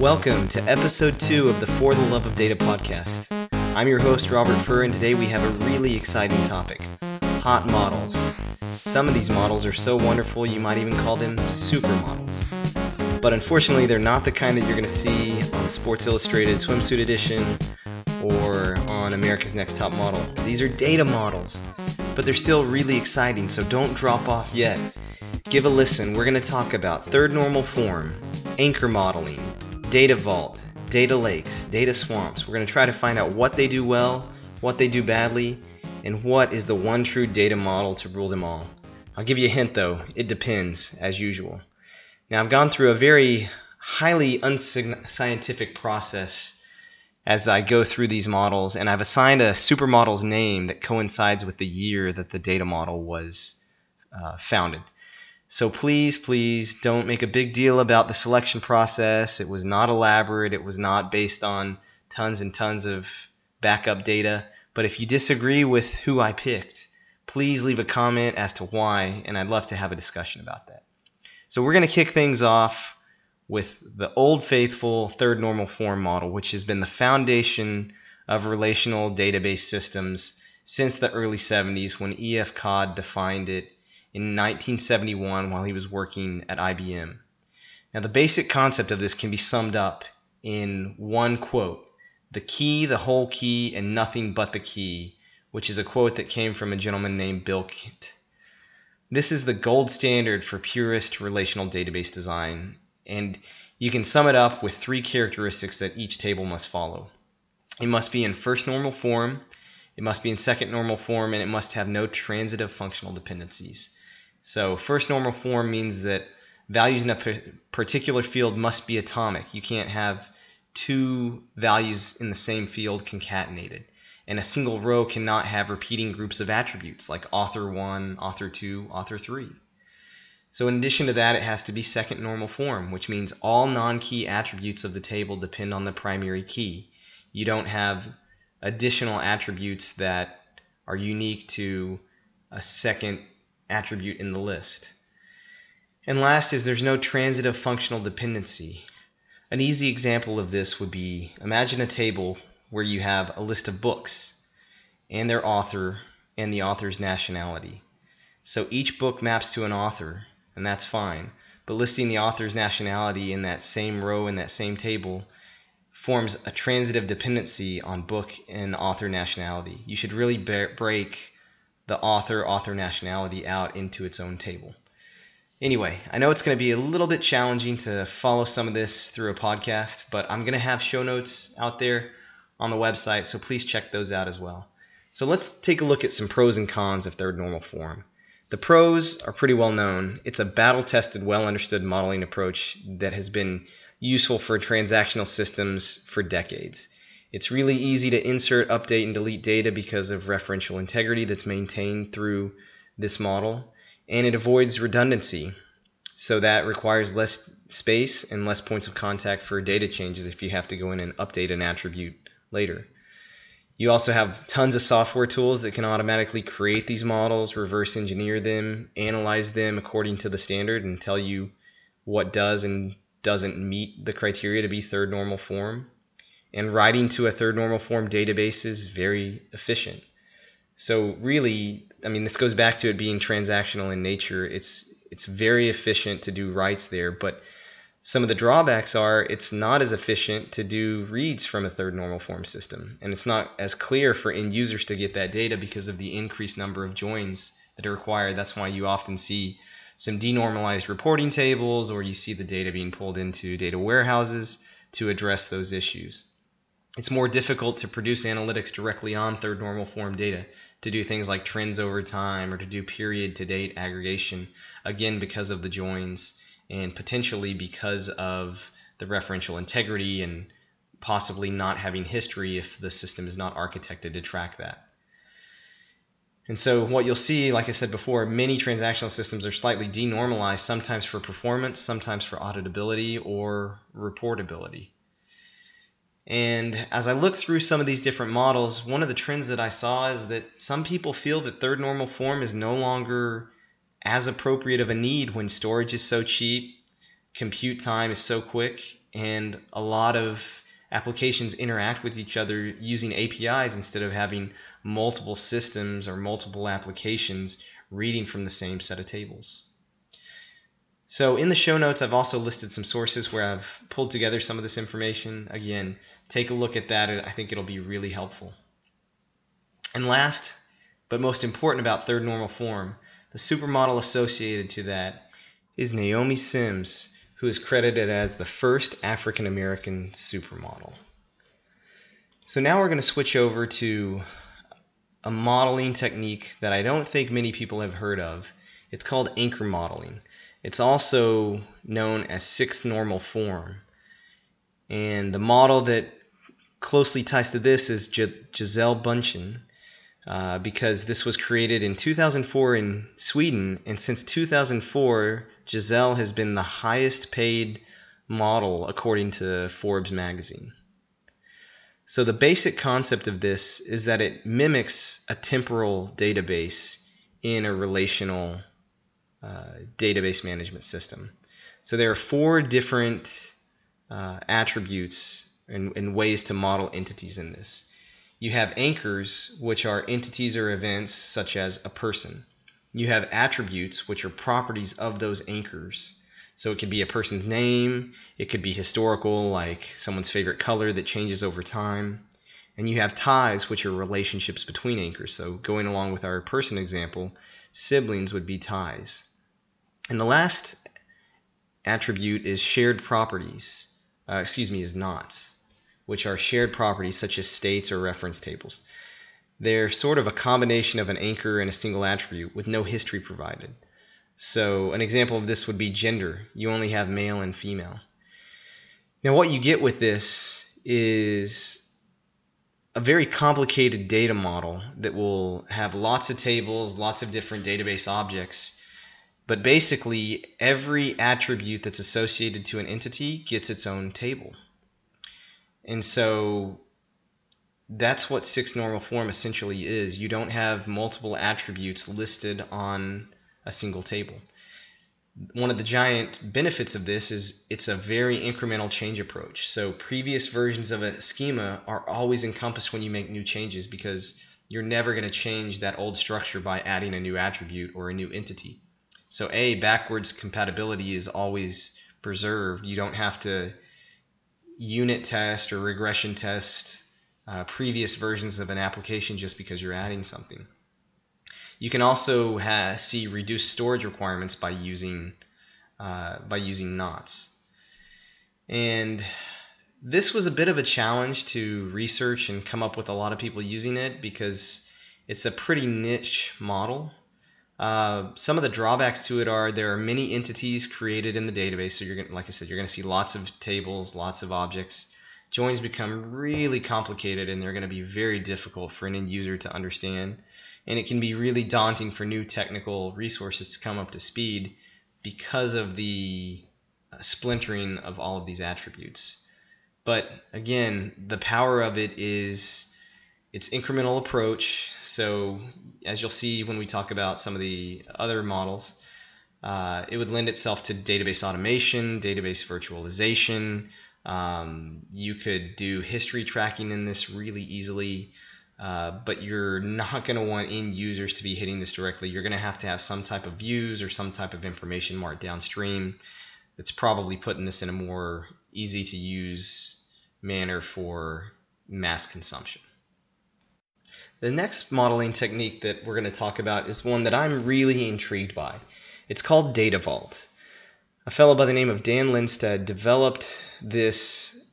Welcome to episode two of the For the Love of Data podcast. I'm your host, Robert Furr, and today we have a really exciting topic hot models. Some of these models are so wonderful you might even call them supermodels. But unfortunately, they're not the kind that you're going to see on Sports Illustrated swimsuit edition or on America's Next Top Model. These are data models, but they're still really exciting, so don't drop off yet. Give a listen. We're going to talk about third normal form, anchor modeling, data vault, data lakes, data swamps. We're going to try to find out what they do well, what they do badly, and what is the one true data model to rule them all. I'll give you a hint though, it depends, as usual. Now, I've gone through a very highly unscientific process as I go through these models, and I've assigned a supermodel's name that coincides with the year that the data model was uh, founded. So please, please don't make a big deal about the selection process. It was not elaborate. It was not based on tons and tons of backup data. But if you disagree with who I picked, please leave a comment as to why, and I'd love to have a discussion about that. So we're going to kick things off with the old faithful third normal form model, which has been the foundation of relational database systems since the early 70s when E.F. Codd defined it in 1971 while he was working at IBM. Now, the basic concept of this can be summed up in one quote The key, the whole key, and nothing but the key, which is a quote that came from a gentleman named Bill Kent. This is the gold standard for purist relational database design, and you can sum it up with three characteristics that each table must follow. It must be in first normal form, it must be in second normal form, and it must have no transitive functional dependencies. So first normal form means that values in a particular field must be atomic. You can't have two values in the same field concatenated. And a single row cannot have repeating groups of attributes like author 1, author 2, author 3. So in addition to that, it has to be second normal form, which means all non-key attributes of the table depend on the primary key. You don't have additional attributes that are unique to a second attribute in the list. And last is there's no transitive functional dependency. An easy example of this would be imagine a table where you have a list of books and their author and the author's nationality. So each book maps to an author, and that's fine. But listing the author's nationality in that same row in that same table forms a transitive dependency on book and author nationality. You should really break the author author nationality out into its own table. Anyway, I know it's going to be a little bit challenging to follow some of this through a podcast, but I'm going to have show notes out there on the website, so please check those out as well. So let's take a look at some pros and cons of third normal form. The pros are pretty well known. It's a battle tested, well understood modeling approach that has been useful for transactional systems for decades. It's really easy to insert, update, and delete data because of referential integrity that's maintained through this model, and it avoids redundancy. So that requires less space and less points of contact for data changes if you have to go in and update an attribute later. You also have tons of software tools that can automatically create these models, reverse engineer them, analyze them according to the standard, and tell you what does and doesn't meet the criteria to be third normal form. And writing to a third normal form database is very efficient. So really, I mean, this goes back to it being transactional in nature. It's it's very efficient to do writes there, but some of the drawbacks are it's not as efficient to do reads from a third normal form system, and it's not as clear for end users to get that data because of the increased number of joins that are required. That's why you often see some denormalized reporting tables, or you see the data being pulled into data warehouses to address those issues. It's more difficult to produce analytics directly on third normal form data to do things like trends over time or to do period to date aggregation, again, because of the joins and potentially because of the referential integrity and possibly not having history if the system is not architected to track that. And so, what you'll see, like I said before, many transactional systems are slightly denormalized, sometimes for performance, sometimes for auditability or reportability. And as I look through some of these different models, one of the trends that I saw is that some people feel that third normal form is no longer as appropriate of a need when storage is so cheap, compute time is so quick, and a lot of applications interact with each other using APIs instead of having multiple systems or multiple applications reading from the same set of tables. So in the show notes, I've also listed some sources where I've pulled together some of this information. Again, take a look at that. I think it'll be really helpful. And last, but most important about third normal form, the supermodel associated to that is Naomi Sims, who is credited as the first African American supermodel. So now we're going to switch over to a modeling technique that I don't think many people have heard of. It's called anchor modeling. It's also known as sixth normal form. And the model that closely ties to this is G- Gisele Bündchen, uh, because this was created in 2004 in Sweden, and since 2004, Gisele has been the highest paid model according to Forbes magazine. So the basic concept of this is that it mimics a temporal database in a relational uh, database management system. So there are four different uh, attributes and, and ways to model entities in this. You have anchors, which are entities or events such as a person. You have attributes, which are properties of those anchors. So it could be a person's name, it could be historical, like someone's favorite color that changes over time. And you have ties, which are relationships between anchors. So going along with our person example, siblings would be ties. And the last attribute is shared properties, uh, excuse me, is knots which are shared properties such as states or reference tables. They're sort of a combination of an anchor and a single attribute with no history provided. So, an example of this would be gender. You only have male and female. Now, what you get with this is a very complicated data model that will have lots of tables, lots of different database objects. But basically, every attribute that's associated to an entity gets its own table. And so that's what sixth normal form essentially is. You don't have multiple attributes listed on a single table. One of the giant benefits of this is it's a very incremental change approach. So previous versions of a schema are always encompassed when you make new changes because you're never going to change that old structure by adding a new attribute or a new entity. So A, backwards compatibility is always preserved. You don't have to unit test or regression test uh, previous versions of an application just because you're adding something. You can also ha- see reduced storage requirements by using uh, by using knots. And this was a bit of a challenge to research and come up with a lot of people using it because it's a pretty niche model. Uh, some of the drawbacks to it are there are many entities created in the database. So you're gonna, like I said, you're going to see lots of tables, lots of objects. Joins become really complicated and they're going to be very difficult for an end user to understand. And it can be really daunting for new technical resources to come up to speed because of the uh, splintering of all of these attributes. But again, the power of it is it's incremental approach. So as you'll see when we talk about some of the other models, uh, it would lend itself to database automation, database virtualization. Um, you could do history tracking in this really easily, uh, but you're not going to want end users to be hitting this directly. You're going to have to have some type of views or some type of information marked downstream. It's probably putting this in a more easy to use manner for mass consumption. The next modeling technique that we're going to talk about is one that I'm really intrigued by. It's called Data Vault. A fellow by the name of Dan Lindstedt developed this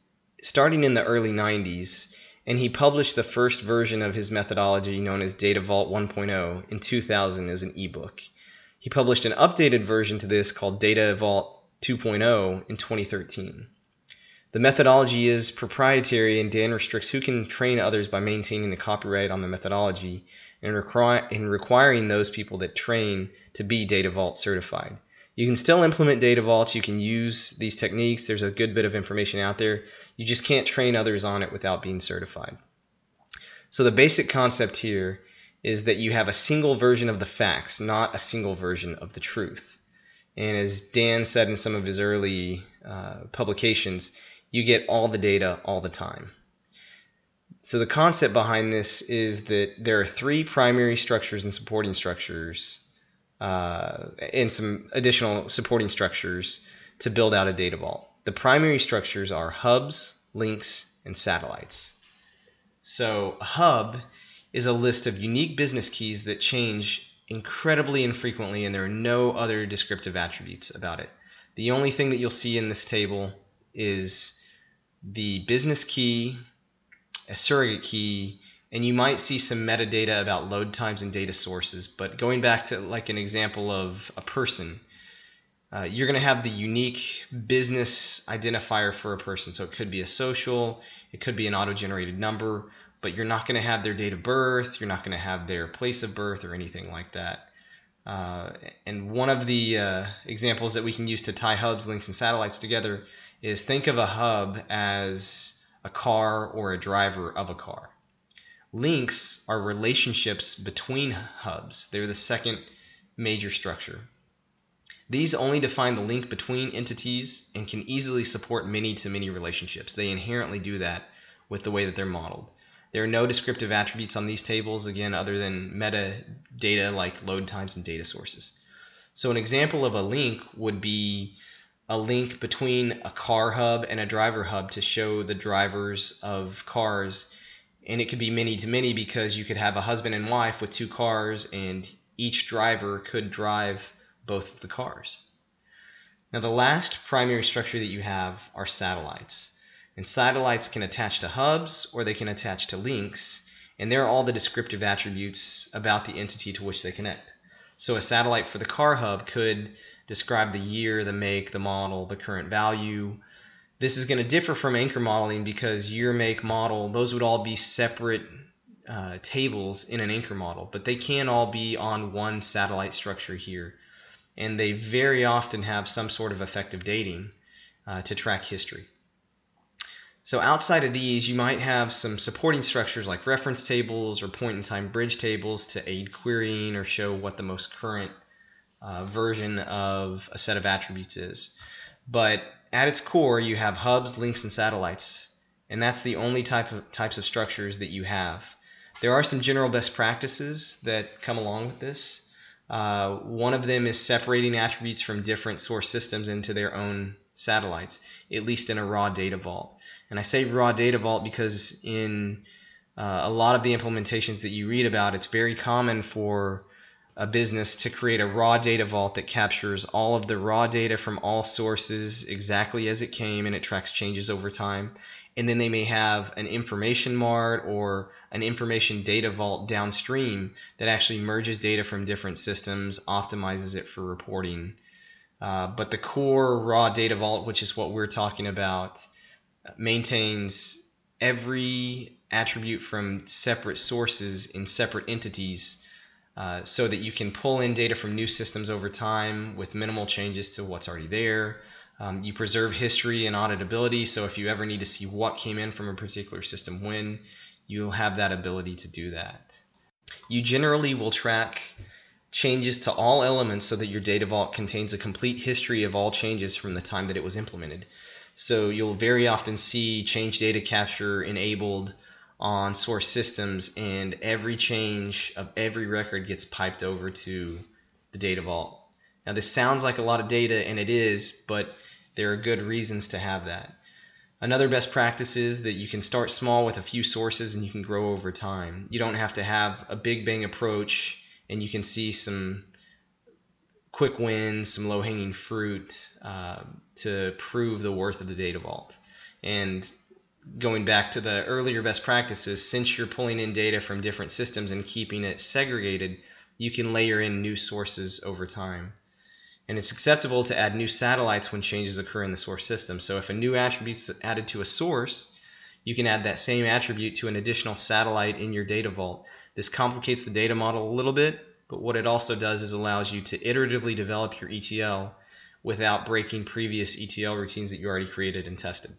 starting in the early 90s, and he published the first version of his methodology known as Data Vault 1.0 in 2000 as an ebook. He published an updated version to this called Data Vault 2.0 in 2013. The methodology is proprietary, and Dan restricts who can train others by maintaining the copyright on the methodology and, and requiring those people that train to be Data Vault certified. You can still implement Data Vault. You can use these techniques. There's a good bit of information out there. You just can't train others on it without being certified. So the basic concept here is that you have a single version of the facts, not a single version of the truth. And as Dan said in some of his early uh, publications, you get all the data all the time. So the concept behind this is that there are three primary structures and supporting structures, uh, and some additional supporting structures to build out a data vault. The primary structures are hubs, links, and satellites. So a hub is a list of unique business keys that change incredibly infrequently, and there are no other descriptive attributes about it. The only thing that you'll see in this table is the business key, a surrogate key, and you might see some metadata about load times and data sources. But going back to like an example of a person, uh, you're going to have the unique business identifier for a person. So it could be a social, it could be an auto generated number, but you're not going to have their date of birth, you're not going to have their place of birth or anything like that. Uh, and one of the uh, examples that we can use to tie hubs, links, and satellites together is think of a hub as a car or a driver of a car. Links are relationships between hubs, they're the second major structure. These only define the link between entities and can easily support many to many relationships. They inherently do that with the way that they're modeled. There are no descriptive attributes on these tables, again, other than metadata like load times and data sources. So an example of a link would be a link between a car hub and a driver hub to show the drivers of cars. And it could be many to many because you could have a husband and wife with two cars, and each driver could drive both of the cars. Now, the last primary structure that you have are satellites. And satellites can attach to hubs or they can attach to links, and they're all the descriptive attributes about the entity to which they connect. So a satellite for the car hub could describe the year, the make, the model, the current value. This is going to differ from anchor modeling because year, make, model, those would all be separate uh, tables in an anchor model, but they can all be on one satellite structure here. And they very often have some sort of effective dating uh, to track history. So outside of these, you might have some supporting structures like reference tables or point-in-time bridge tables to aid querying or show what the most current uh, version of a set of attributes is. But at its core, you have hubs, links, and satellites, and that's the only type of types of structures that you have. There are some general best practices that come along with this. Uh, one of them is separating attributes from different source systems into their own satellites, at least in a raw data vault. And I say raw data vault because in uh, a lot of the implementations that you read about, it's very common for a business to create a raw data vault that captures all of the raw data from all sources exactly as it came and it tracks changes over time. And then they may have an information mart or an information data vault downstream that actually merges data from different systems, optimizes it for reporting. Uh, but the core raw data vault, which is what we're talking about, maintains every attribute from separate sources in separate entities uh, so that you can pull in data from new systems over time with minimal changes to what's already there. Um, you preserve history and auditability, so if you ever need to see what came in from a particular system when, you'll have that ability to do that. You generally will track changes to all elements so that your data vault contains a complete history of all changes from the time that it was implemented. So you'll very often see change data capture enabled on source systems, and every change of every record gets piped over to the data vault. Now, this sounds like a lot of data, and it is, but there are good reasons to have that. Another best practice is that you can start small with a few sources and you can grow over time. You don't have to have a big bang approach, and you can see some quick wins, some low hanging fruit uh, to prove the worth of the data vault. And going back to the earlier best practices, since you're pulling in data from different systems and keeping it segregated, you can layer in new sources over time. And it's acceptable to add new satellites when changes occur in the source system. So if a new attribute is added to a source, you can add that same attribute to an additional satellite in your data vault. This complicates the data model a little bit, but what it also does is allows you to iteratively develop your ETL without breaking previous ETL routines that you already created and tested.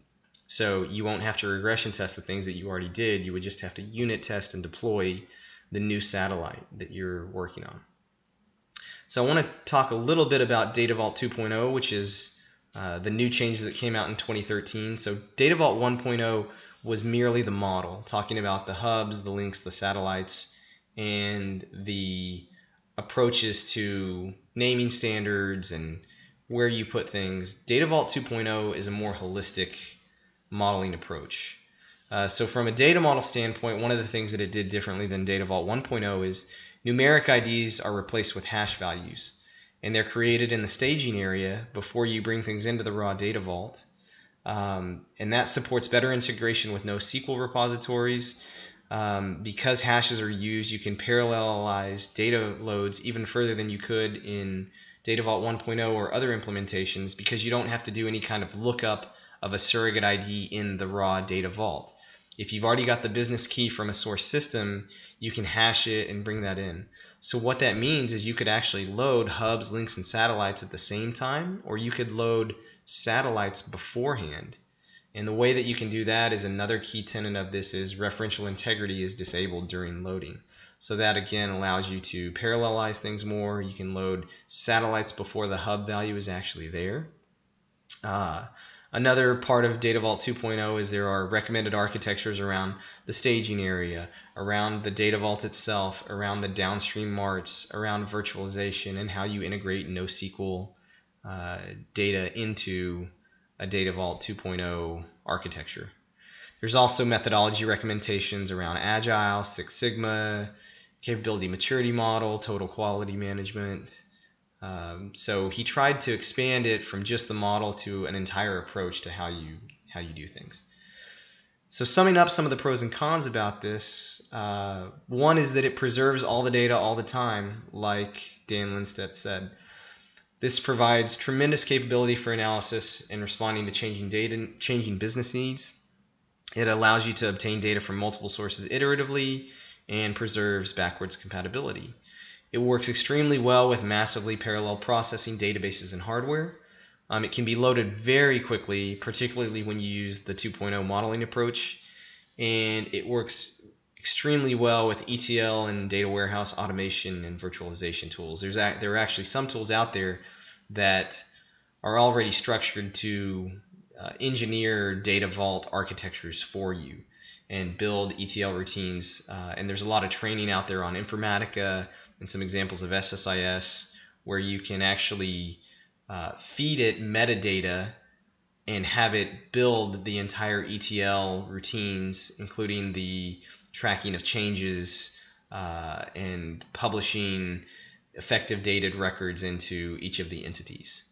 So you won't have to regression test the things that you already did. You would just have to unit test and deploy the new satellite that you're working on. So I want to talk a little bit about Data Vault 2.0, which is uh, the new changes that came out in 2013. So Data Vault 1.0 was merely the model, talking about the hubs, the links, the satellites, and the approaches to naming standards and where you put things. Data Vault 2.0 is a more holistic modeling approach. Uh, so, from a data model standpoint, one of the things that it did differently than Data Vault 1.0 is numeric IDs are replaced with hash values and they're created in the staging area before you bring things into the raw data vault. Um, and that supports better integration with NoSQL repositories. Um, because hashes are used, you can parallelize data loads even further than you could in Data Vault 1.0 or other implementations because you don't have to do any kind of lookup of a surrogate ID in the raw data vault. If you've already got the business key from a source system, you can hash it and bring that in. So what that means is you could actually load hubs, links, and satellites at the same time, or you could load satellites beforehand. And the way that you can do that is another key tenet of this is referential integrity is disabled during loading. So that again allows you to parallelize things more. You can load satellites before the hub value is actually there. Uh, Another part of Data Vault 2.0 is there are recommended architectures around the staging area, around the Data Vault itself, around the downstream marts, around virtualization, and how you integrate NoSQL uh, data into a Data Vault 2.0 architecture. There's also methodology recommendations around Agile, Six Sigma, capability maturity model, total quality management, um, so he tried to expand it from just the model to an entire approach to how you how you do things. So summing up some of the pros and cons about this, uh, one is that it preserves all the data all the time, like Dan Lindstedt said. This provides tremendous capability for analysis and responding to changing data, changing business needs. It allows you to obtain data from multiple sources iteratively and preserves backwards compatibility. It works extremely well with massively parallel processing databases and hardware. Um, it can be loaded very quickly, particularly when you use the 2.0 modeling approach, and it works extremely well with ETL and data warehouse automation and virtualization tools. There's a, there are actually some tools out there that are already structured to uh, engineer data vault architectures for you and build ETL routines. Uh, and there's a lot of training out there on Informatica and some examples of SSIS where you can actually uh, feed it metadata and have it build the entire ETL routines, including the tracking of changes uh, and publishing effective dated records into each of the entities.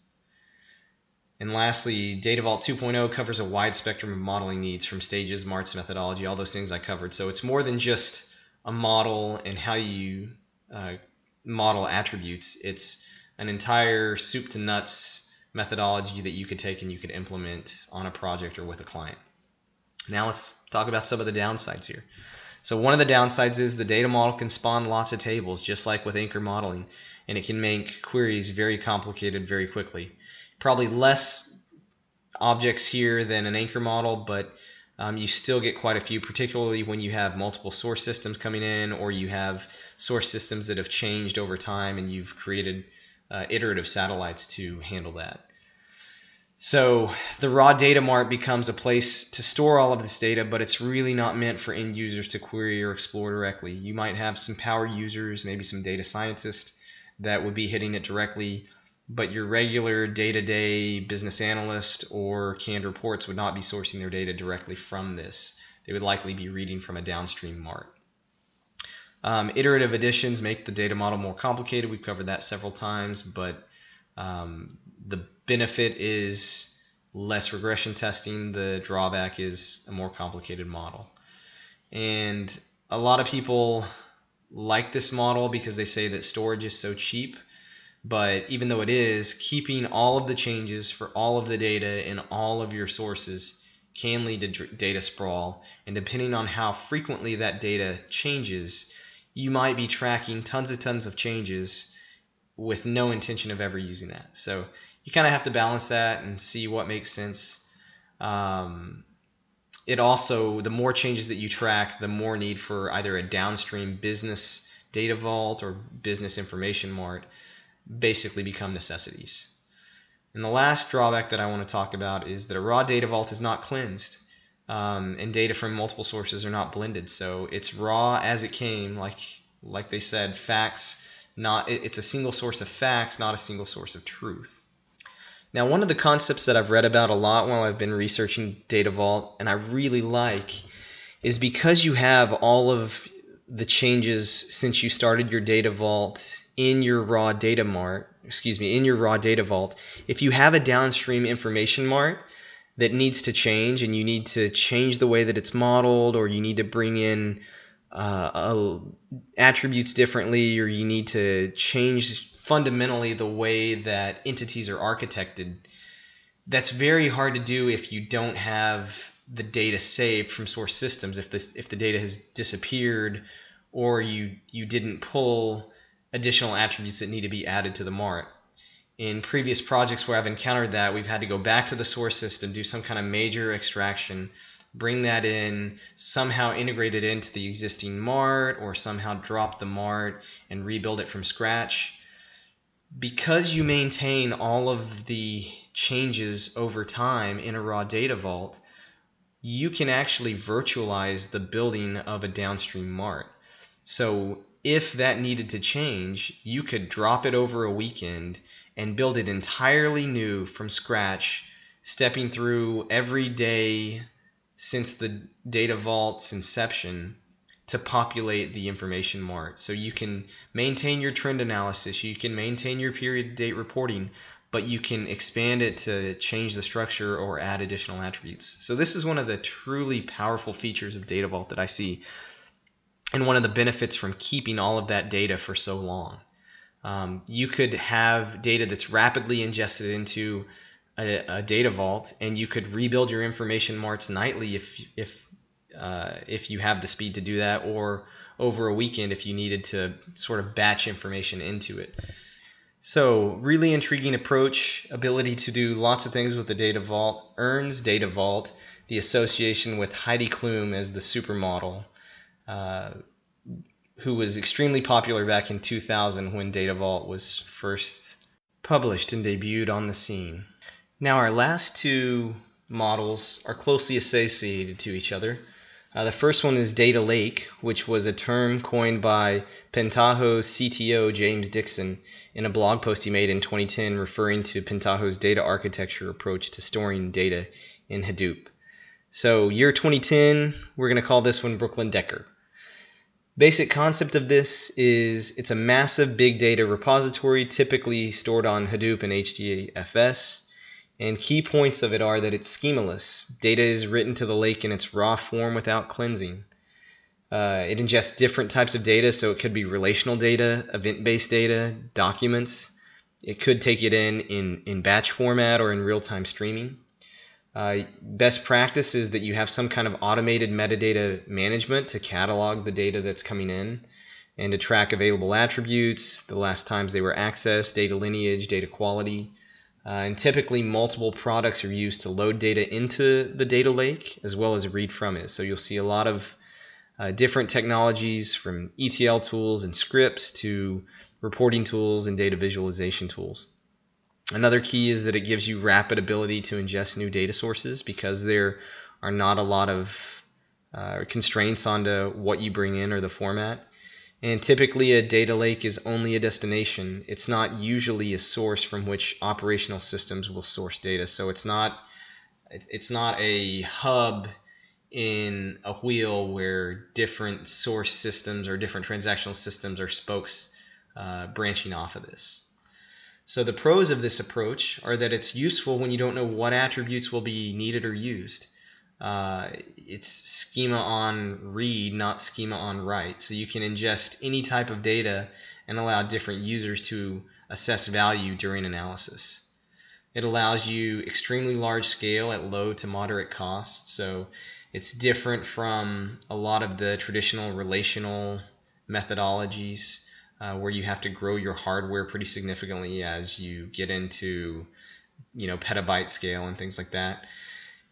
And lastly, Data Vault 2.0 covers a wide spectrum of modeling needs from stages, marts, methodology, all those things I covered. So it's more than just a model and how you uh, model attributes. It's an entire soup to nuts methodology that you could take and you could implement on a project or with a client. Now let's talk about some of the downsides here. So one of the downsides is the data model can spawn lots of tables, just like with anchor modeling, and it can make queries very complicated very quickly. Probably less objects here than an anchor model, but um, you still get quite a few, particularly when you have multiple source systems coming in or you have source systems that have changed over time and you've created uh, iterative satellites to handle that. So the raw data mart becomes a place to store all of this data, but it's really not meant for end users to query or explore directly. You might have some power users, maybe some data scientists that would be hitting it directly but your regular day-to-day business analyst or canned reports would not be sourcing their data directly from this. They would likely be reading from a downstream mart. Um, iterative additions make the data model more complicated. We've covered that several times, but um, the benefit is less regression testing. The drawback is a more complicated model. And a lot of people like this model because they say that storage is so cheap but even though it is, keeping all of the changes for all of the data in all of your sources can lead to data sprawl. And depending on how frequently that data changes, you might be tracking tons and tons of changes with no intention of ever using that. So you kind of have to balance that and see what makes sense. Um, it also, the more changes that you track, the more need for either a downstream business data vault or business information mart basically become necessities. And the last drawback that I want to talk about is that a raw data vault is not cleansed. Um, and data from multiple sources are not blended. So it's raw as it came, like like they said, facts. Not it's a single source of facts, not a single source of truth. Now, one of the concepts that I've read about a lot while I've been researching Data Vault, and I really like, is because you have all of the changes since you started your Data Vault in your raw data mart, excuse me, in your raw data vault, if you have a downstream information mart that needs to change and you need to change the way that it's modeled or you need to bring in uh, attributes differently or you need to change fundamentally the way that entities are architected, that's very hard to do if you don't have the data saved from source systems. If this if the data has disappeared or you you didn't pull additional attributes that need to be added to the mart. In previous projects where I've encountered that, we've had to go back to the source system, do some kind of major extraction, bring that in, somehow integrate it into the existing mart, or somehow drop the mart and rebuild it from scratch. Because you maintain all of the changes over time in a raw data vault, you can actually virtualize the building of a downstream mart. So if that needed to change, you could drop it over a weekend and build it entirely new from scratch, stepping through every day since the data vault's inception to populate the information mart. So you can maintain your trend analysis, you can maintain your period date reporting, but you can expand it to change the structure or add additional attributes. So this is one of the truly powerful features of Data Vault that I see and one of the benefits from keeping all of that data for so long. Um, you could have data that's rapidly ingested into a, a, data vault, and you could rebuild your information marts nightly if if uh, if you have the speed to do that, or over a weekend if you needed to sort of batch information into it. So, really intriguing approach, ability to do lots of things with the data vault, earns data vault the association with Heidi Klum as the supermodel uh, who was extremely popular back in 2000 when Data Vault was first published and debuted on the scene. Now, our last two models are closely associated to each other. Uh, the first one is Data Lake, which was a term coined by Pentaho's CTO James Dixon in a blog post he made in 2010 referring to Pentaho's data architecture approach to storing data in Hadoop. So, year 2010, we're going to call this one Brooklyn Decker. Basic concept of this is it's a massive big data repository typically stored on Hadoop and HDFS. And key points of it are that it's schemaless. Data is written to the lake in its raw form without cleansing. Uh, it ingests different types of data, so it could be relational data, event based data, documents. It could take it in, in in batch format or in real time streaming. Uh, best practice is that you have some kind of automated metadata management to catalog the data that's coming in and to track available attributes, the last times they were accessed, data lineage, data quality. Uh, and typically, multiple products are used to load data into the data lake as well as read from it. So you'll see a lot of uh, different technologies from ETL tools and scripts to reporting tools and data visualization tools. Another key is that it gives you rapid ability to ingest new data sources because there are not a lot of uh, constraints onto what you bring in or the format. And typically, a data lake is only a destination. It's not usually a source from which operational systems will source data. So it's not it's not a hub in a wheel where different source systems or different transactional systems are spokes uh, branching off of this. So the pros of this approach are that it's useful when you don't know what attributes will be needed or used. Uh, it's schema on read, not schema on write. So you can ingest any type of data and allow different users to assess value during analysis. It allows you extremely large scale at low to moderate costs. So it's different from a lot of the traditional relational methodologies uh, where you have to grow your hardware pretty significantly as you get into you know petabyte scale and things like that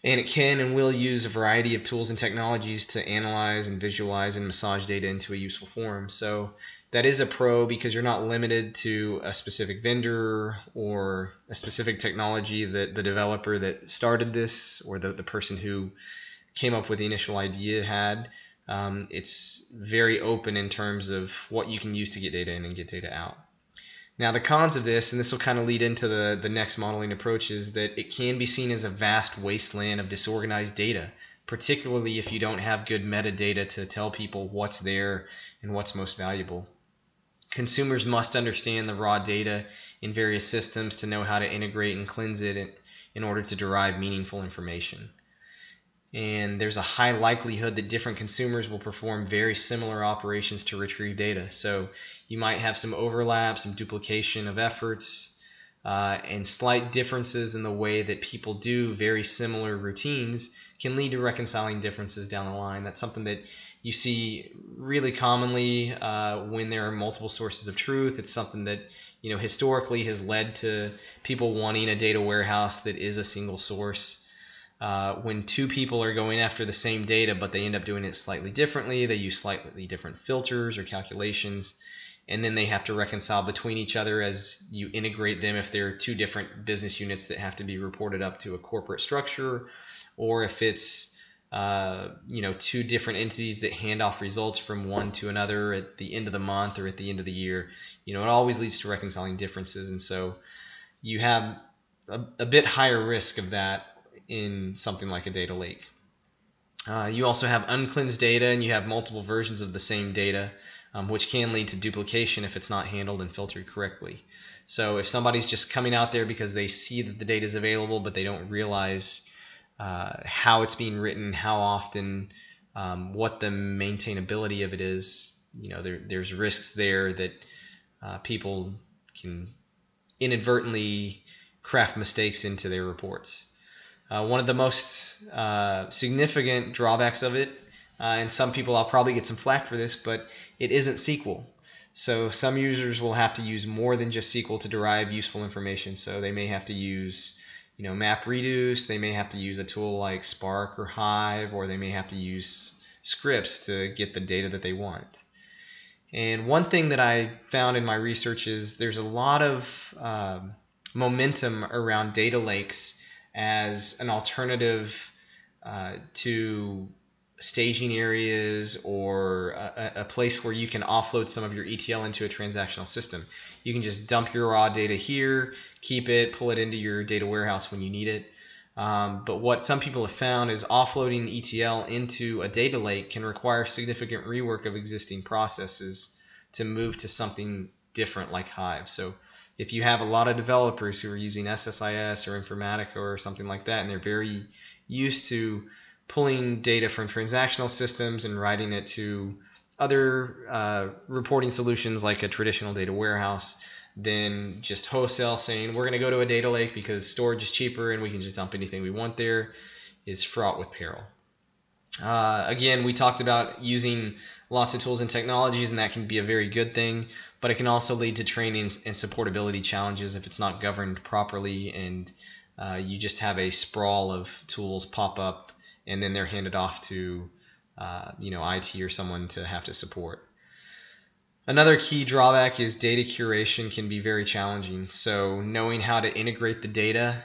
And it can and will use a variety of tools and technologies to analyze and visualize and massage data into a useful form. So that is a pro because you're not limited to a specific vendor or a specific technology that the developer that started this or the, the person who came up with the initial idea had. Um, it's very open in terms of what you can use to get data in and get data out. Now, the cons of this, and this will kind of lead into the, the next modeling approach, is that it can be seen as a vast wasteland of disorganized data, particularly if you don't have good metadata to tell people what's there and what's most valuable. Consumers must understand the raw data in various systems to know how to integrate and cleanse it in, in order to derive meaningful information and there's a high likelihood that different consumers will perform very similar operations to retrieve data. So you might have some overlap, some duplication of efforts, uh, and slight differences in the way that people do very similar routines can lead to reconciling differences down the line. That's something that you see really commonly uh, when there are multiple sources of truth. It's something that you know historically has led to people wanting a data warehouse that is a single source. Uh, when two people are going after the same data, but they end up doing it slightly differently, they use slightly different filters or calculations, and then they have to reconcile between each other as you integrate them if they're two different business units that have to be reported up to a corporate structure, or if it's uh, you know two different entities that hand off results from one to another at the end of the month or at the end of the year. You know, it always leads to reconciling differences, and so you have a, a bit higher risk of that in something like a data lake. Uh, you also have uncleansed data and you have multiple versions of the same data, um, which can lead to duplication if it's not handled and filtered correctly. So if somebody's just coming out there because they see that the data is available, but they don't realize uh, how it's being written, how often, um, what the maintainability of it is, you know, there, there's risks there that uh, people can inadvertently craft mistakes into their reports. Uh, one of the most uh, significant drawbacks of it, uh, and some people I'll probably get some flack for this, but it isn't SQL. So some users will have to use more than just SQL to derive useful information. So they may have to use, you know, MapReduce. They may have to use a tool like Spark or Hive, or they may have to use scripts to get the data that they want. And one thing that I found in my research is there's a lot of um, momentum around data lakes as an alternative uh, to staging areas or a, a, place where you can offload some of your ETL into a transactional system. You can just dump your raw data here, keep it, pull it into your data warehouse when you need it. Um, but what some people have found is offloading ETL into a data lake can require significant rework of existing processes to move to something different like Hive. So if you have a lot of developers who are using SSIS or Informatica or something like that, and they're very used to pulling data from transactional systems and writing it to other uh, reporting solutions like a traditional data warehouse, then just wholesale saying we're going to go to a data lake because storage is cheaper and we can just dump anything we want there is fraught with peril. Uh, again, we talked about using lots of tools and technologies, and that can be a very good thing but it can also lead to training and supportability challenges if it's not governed properly and uh, you just have a sprawl of tools pop up and then they're handed off to uh, you know IT or someone to have to support. Another key drawback is data curation can be very challenging. So knowing how to integrate the data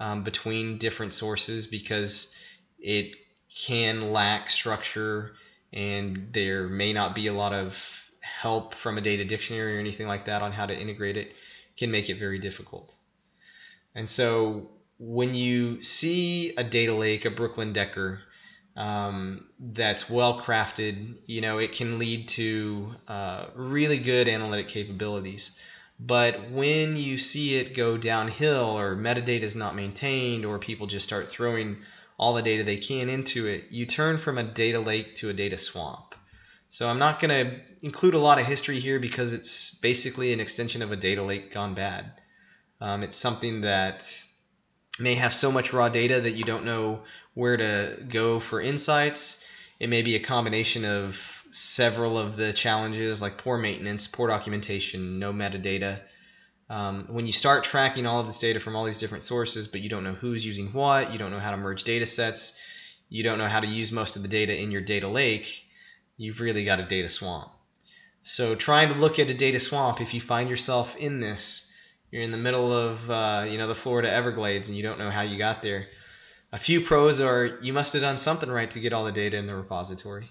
um, between different sources because it can lack structure and there may not be a lot of help from a data dictionary or anything like that on how to integrate it can make it very difficult. And so when you see a data lake, a Brooklyn Decker, um, that's well crafted, you know, it can lead to uh, really good analytic capabilities. But when you see it go downhill or metadata is not maintained or people just start throwing all the data they can into it, you turn from a data lake to a data swamp. So I'm not going to include a lot of history here because it's basically an extension of a data lake gone bad. Um, it's something that may have so much raw data that you don't know where to go for insights. It may be a combination of several of the challenges like poor maintenance, poor documentation, no metadata, Um, when you start tracking all of this data from all these different sources, but you don't know who's using what, you don't know how to merge data sets, you don't know how to use most of the data in your data lake, you've really got a data swamp. So trying to look at a data swamp, if you find yourself in this, you're in the middle of uh, you know the Florida Everglades and you don't know how you got there. A few pros are you must have done something right to get all the data in the repository.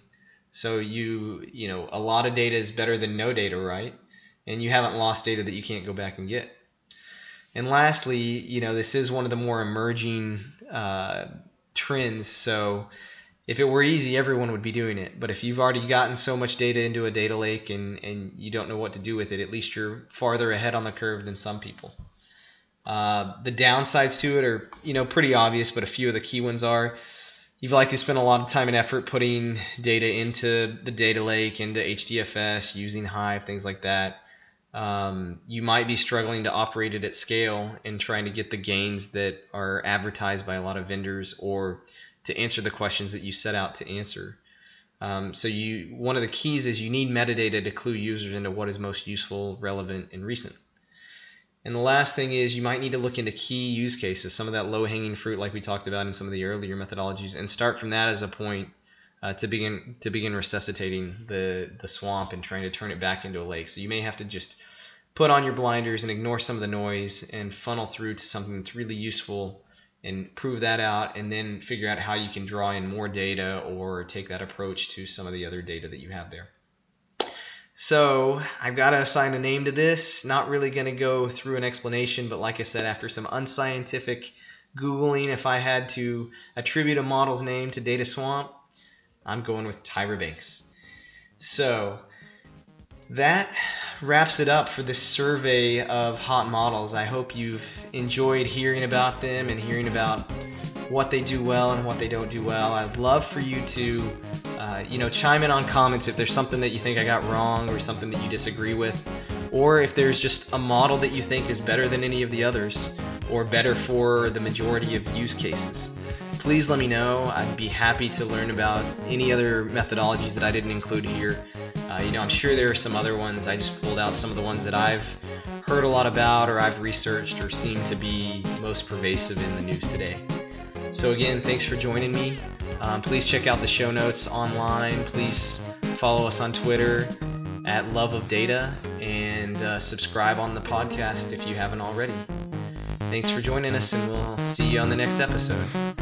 So you you know a lot of data is better than no data, right? And you haven't lost data that you can't go back and get. And lastly, you know, this is one of the more emerging uh, trends. So if it were easy, everyone would be doing it. But if you've already gotten so much data into a data lake and, and you don't know what to do with it, at least you're farther ahead on the curve than some people. Uh, the downsides to it are, you know, pretty obvious, but a few of the key ones are you've likely spent a lot of time and effort putting data into the data lake, into HDFS, using Hive, things like that um, you might be struggling to operate it at scale and trying to get the gains that are advertised by a lot of vendors or to answer the questions that you set out to answer. Um, so you one of the keys is you need metadata to clue users into what is most useful, relevant, and recent. And the last thing is you might need to look into key use cases, some of that low-hanging fruit like we talked about in some of the earlier methodologies, and start from that as a point uh, to begin to begin resuscitating the the swamp and trying to turn it back into a lake. So you may have to just put on your blinders and ignore some of the noise and funnel through to something that's really useful and prove that out and then figure out how you can draw in more data or take that approach to some of the other data that you have there. So I've got to assign a name to this. Not really going to go through an explanation, but like I said, after some unscientific Googling, if I had to attribute a model's name to Data Swamp, I'm going with Tyra Banks. So that wraps it up for this survey of hot models. I hope you've enjoyed hearing about them and hearing about what they do well and what they don't do well. I'd love for you to, uh, you know, chime in on comments if there's something that you think I got wrong or something that you disagree with, or if there's just a model that you think is better than any of the others or better for the majority of use cases please let me know. I'd be happy to learn about any other methodologies that I didn't include here. Uh, you know, I'm sure there are some other ones. I just pulled out some of the ones that I've heard a lot about or I've researched or seem to be most pervasive in the news today. So, again, thanks for joining me. Um, please check out the show notes online. Please follow us on Twitter at Love of Data and uh, subscribe on the podcast if you haven't already. Thanks for joining us, and we'll see you on the next episode.